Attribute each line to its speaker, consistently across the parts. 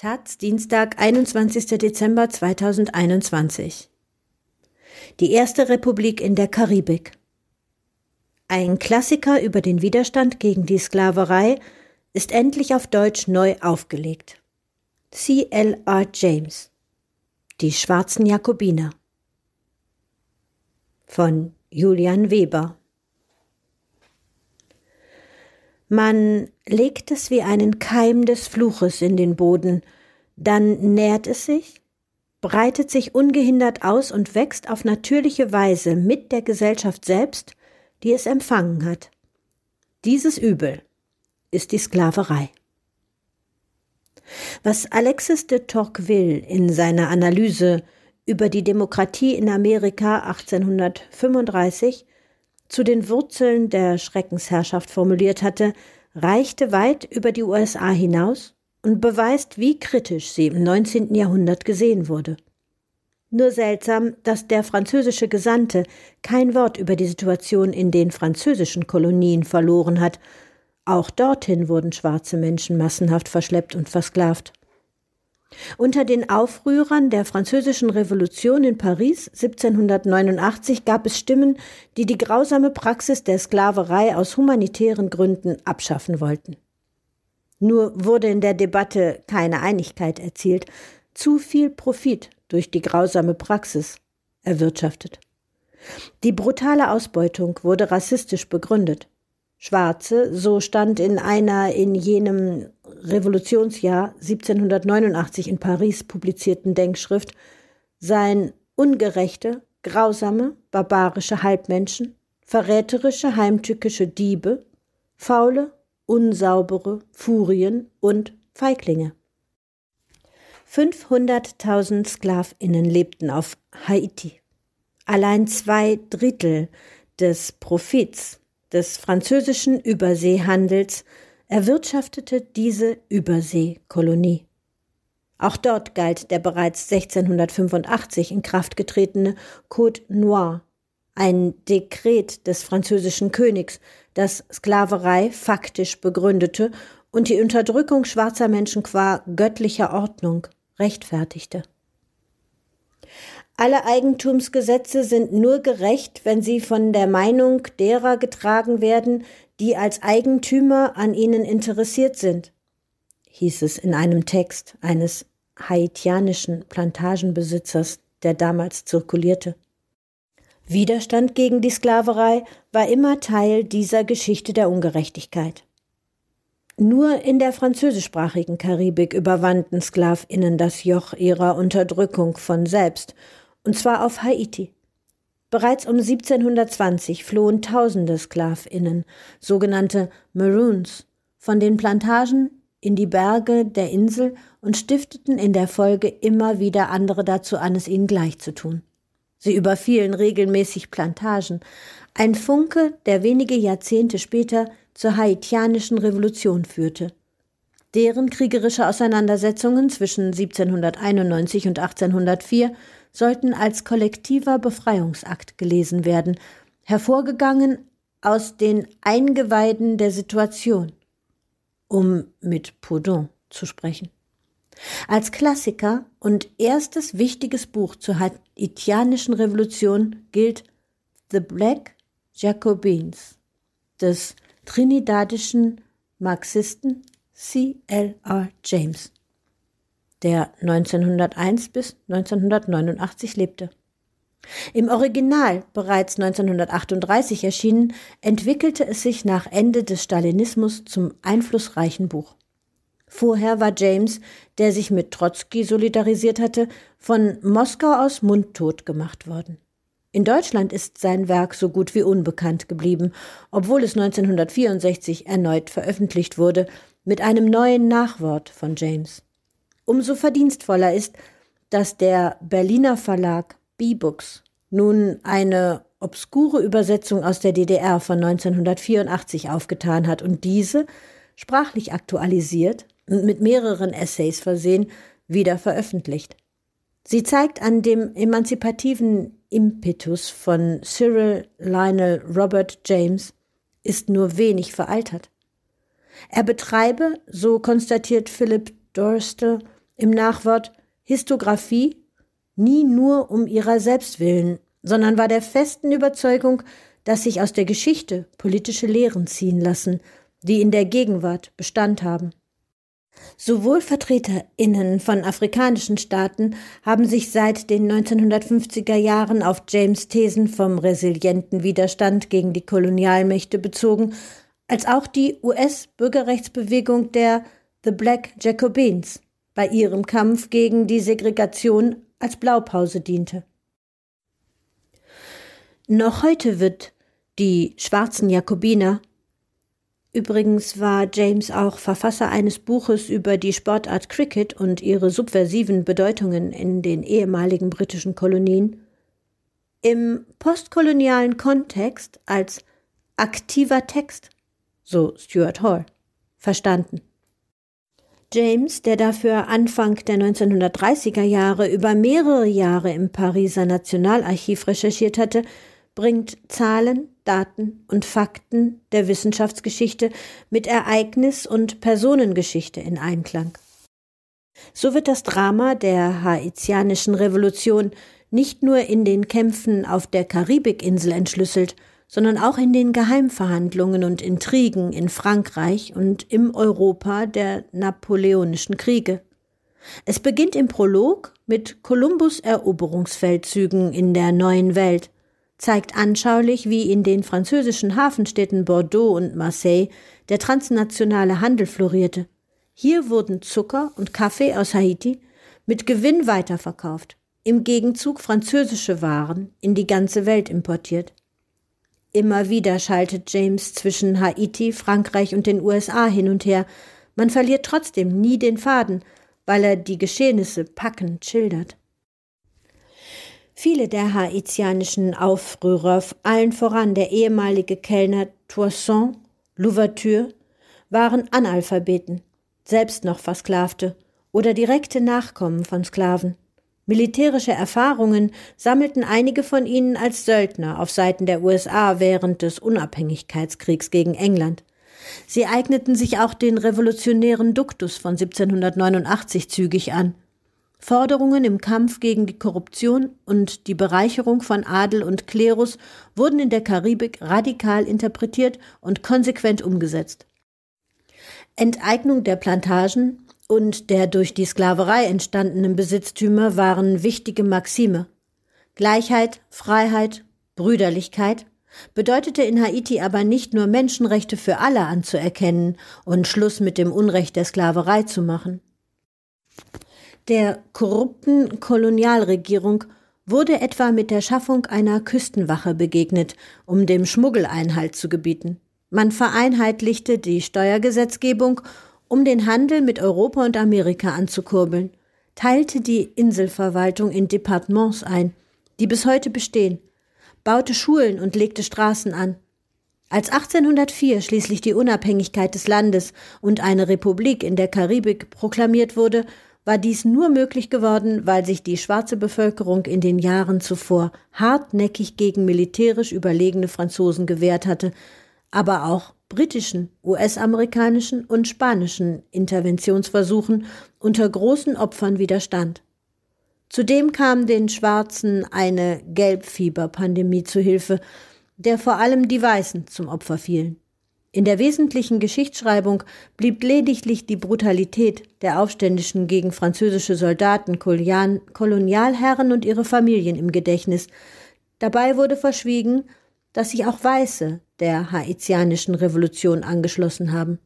Speaker 1: Taz, Dienstag, 21. Dezember 2021. Die erste Republik in der Karibik. Ein Klassiker über den Widerstand gegen die Sklaverei ist endlich auf Deutsch neu aufgelegt. C. L. R. James. Die schwarzen Jakobiner. Von Julian Weber. Man legt es wie einen Keim des Fluches in den Boden, dann nährt es sich, breitet sich ungehindert aus und wächst auf natürliche Weise mit der Gesellschaft selbst, die es empfangen hat. Dieses Übel ist die Sklaverei. Was Alexis de Tocqueville in seiner Analyse über die Demokratie in Amerika 1835 zu den Wurzeln der Schreckensherrschaft formuliert hatte, reichte weit über die USA hinaus und beweist, wie kritisch sie im 19. Jahrhundert gesehen wurde. Nur seltsam, dass der französische Gesandte kein Wort über die Situation in den französischen Kolonien verloren hat. Auch dorthin wurden schwarze Menschen massenhaft verschleppt und versklavt. Unter den Aufrührern der Französischen Revolution in Paris 1789 gab es Stimmen, die die grausame Praxis der Sklaverei aus humanitären Gründen abschaffen wollten. Nur wurde in der Debatte keine Einigkeit erzielt, zu viel Profit durch die grausame Praxis erwirtschaftet. Die brutale Ausbeutung wurde rassistisch begründet. Schwarze, so stand in einer in jenem Revolutionsjahr 1789 in Paris publizierten Denkschrift, seien ungerechte, grausame, barbarische Halbmenschen, verräterische, heimtückische Diebe, faule, unsaubere Furien und Feiglinge. 500.000 Sklavinnen lebten auf Haiti. Allein zwei Drittel des Profits des französischen Überseehandels erwirtschaftete diese Überseekolonie. Auch dort galt der bereits 1685 in Kraft getretene Code Noir, ein Dekret des französischen Königs, das Sklaverei faktisch begründete und die Unterdrückung schwarzer Menschen qua göttlicher Ordnung rechtfertigte. Alle Eigentumsgesetze sind nur gerecht, wenn sie von der Meinung derer getragen werden, die als Eigentümer an ihnen interessiert sind, hieß es in einem Text eines haitianischen Plantagenbesitzers, der damals zirkulierte. Widerstand gegen die Sklaverei war immer Teil dieser Geschichte der Ungerechtigkeit. Nur in der französischsprachigen Karibik überwanden Sklavinnen das Joch ihrer Unterdrückung von selbst und zwar auf Haiti. Bereits um 1720 flohen tausende Sklavinnen, sogenannte Maroons, von den Plantagen in die Berge der Insel und stifteten in der Folge immer wieder andere dazu an, es ihnen gleich zu tun. Sie überfielen regelmäßig Plantagen, ein Funke, der wenige Jahrzehnte später zur haitianischen Revolution führte. Deren kriegerische Auseinandersetzungen zwischen 1791 und 1804 sollten als kollektiver Befreiungsakt gelesen werden, hervorgegangen aus den Eingeweiden der Situation, um mit Proudhon zu sprechen. Als Klassiker und erstes wichtiges Buch zur haitianischen Revolution gilt The Black Jacobins des trinidadischen Marxisten C. L. R. James der 1901 bis 1989 lebte. Im Original, bereits 1938 erschienen, entwickelte es sich nach Ende des Stalinismus zum einflussreichen Buch. Vorher war James, der sich mit Trotzki solidarisiert hatte, von Moskau aus mundtot gemacht worden. In Deutschland ist sein Werk so gut wie unbekannt geblieben, obwohl es 1964 erneut veröffentlicht wurde, mit einem neuen Nachwort von James. Umso verdienstvoller ist, dass der Berliner Verlag B-Books nun eine obskure Übersetzung aus der DDR von 1984 aufgetan hat und diese sprachlich aktualisiert und mit mehreren Essays versehen wieder veröffentlicht. Sie zeigt an dem emanzipativen Impetus von Cyril Lionel Robert James ist nur wenig veraltert. Er betreibe, so konstatiert Philip Dorstel, Im Nachwort Histographie nie nur um ihrer selbst willen, sondern war der festen Überzeugung, dass sich aus der Geschichte politische Lehren ziehen lassen, die in der Gegenwart Bestand haben. Sowohl VertreterInnen von afrikanischen Staaten haben sich seit den 1950er Jahren auf James Thesen vom resilienten Widerstand gegen die Kolonialmächte bezogen, als auch die US-Bürgerrechtsbewegung der The Black Jacobins bei ihrem Kampf gegen die Segregation als Blaupause diente. Noch heute wird die schwarzen Jakobiner Übrigens war James auch Verfasser eines Buches über die Sportart Cricket und ihre subversiven Bedeutungen in den ehemaligen britischen Kolonien. Im postkolonialen Kontext als aktiver Text, so Stuart Hall, verstanden. James, der dafür Anfang der 1930er Jahre über mehrere Jahre im Pariser Nationalarchiv recherchiert hatte, bringt Zahlen, Daten und Fakten der Wissenschaftsgeschichte mit Ereignis- und Personengeschichte in Einklang. So wird das Drama der haitianischen Revolution nicht nur in den Kämpfen auf der Karibikinsel entschlüsselt, sondern auch in den Geheimverhandlungen und Intrigen in Frankreich und im Europa der Napoleonischen Kriege. Es beginnt im Prolog mit Kolumbus Eroberungsfeldzügen in der neuen Welt, zeigt anschaulich, wie in den französischen Hafenstädten Bordeaux und Marseille der transnationale Handel florierte. Hier wurden Zucker und Kaffee aus Haiti mit Gewinn weiterverkauft, im Gegenzug französische Waren in die ganze Welt importiert. Immer wieder schaltet James zwischen Haiti, Frankreich und den USA hin und her. Man verliert trotzdem nie den Faden, weil er die Geschehnisse packend schildert. Viele der haitianischen Aufrührer, allen voran der ehemalige Kellner Toussaint Louverture, waren Analphabeten, selbst noch Versklavte oder direkte Nachkommen von Sklaven. Militärische Erfahrungen sammelten einige von ihnen als Söldner auf Seiten der USA während des Unabhängigkeitskriegs gegen England. Sie eigneten sich auch den revolutionären Duktus von 1789 zügig an Forderungen im Kampf gegen die Korruption und die Bereicherung von Adel und Klerus wurden in der Karibik radikal interpretiert und konsequent umgesetzt. Enteignung der Plantagen und der durch die Sklaverei entstandenen Besitztümer waren wichtige Maxime. Gleichheit, Freiheit, Brüderlichkeit bedeutete in Haiti aber nicht nur Menschenrechte für alle anzuerkennen und Schluss mit dem Unrecht der Sklaverei zu machen. Der korrupten Kolonialregierung wurde etwa mit der Schaffung einer Küstenwache begegnet, um dem Schmuggel Einhalt zu gebieten. Man vereinheitlichte die Steuergesetzgebung, um den Handel mit Europa und Amerika anzukurbeln, teilte die Inselverwaltung in Departements ein, die bis heute bestehen, baute Schulen und legte Straßen an. Als 1804 schließlich die Unabhängigkeit des Landes und eine Republik in der Karibik proklamiert wurde, war dies nur möglich geworden, weil sich die schwarze Bevölkerung in den Jahren zuvor hartnäckig gegen militärisch überlegene Franzosen gewehrt hatte, aber auch britischen, US-amerikanischen und spanischen Interventionsversuchen unter großen Opfern widerstand. Zudem kam den Schwarzen eine Gelbfieberpandemie zu Hilfe, der vor allem die Weißen zum Opfer fielen. In der wesentlichen Geschichtsschreibung blieb lediglich die Brutalität der Aufständischen gegen französische Soldaten, Kolonialherren und ihre Familien im Gedächtnis. Dabei wurde verschwiegen, dass sich auch Weiße der haitianischen Revolution angeschlossen haben.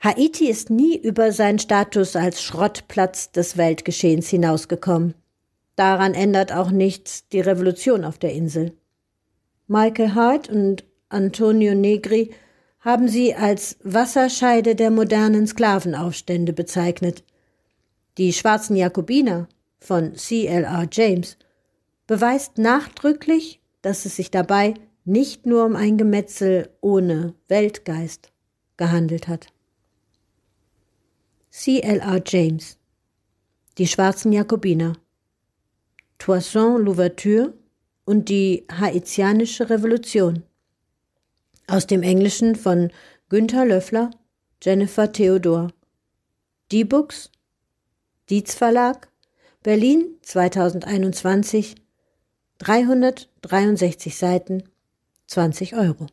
Speaker 1: Haiti ist nie über seinen Status als Schrottplatz des Weltgeschehens hinausgekommen. Daran ändert auch nichts die Revolution auf der Insel. Michael Hart und Antonio Negri haben sie als Wasserscheide der modernen Sklavenaufstände bezeichnet. Die schwarzen Jakobiner von C.L.R. James beweist nachdrücklich, dass es sich dabei nicht nur um ein Gemetzel ohne Weltgeist gehandelt hat. C.L.R. James Die schwarzen Jakobiner Toussaint Louverture und die haitianische Revolution aus dem Englischen von Günther Löffler, Jennifer Theodor. Die Books, Dietz Verlag, Berlin 2021, 363 Seiten, 20 Euro.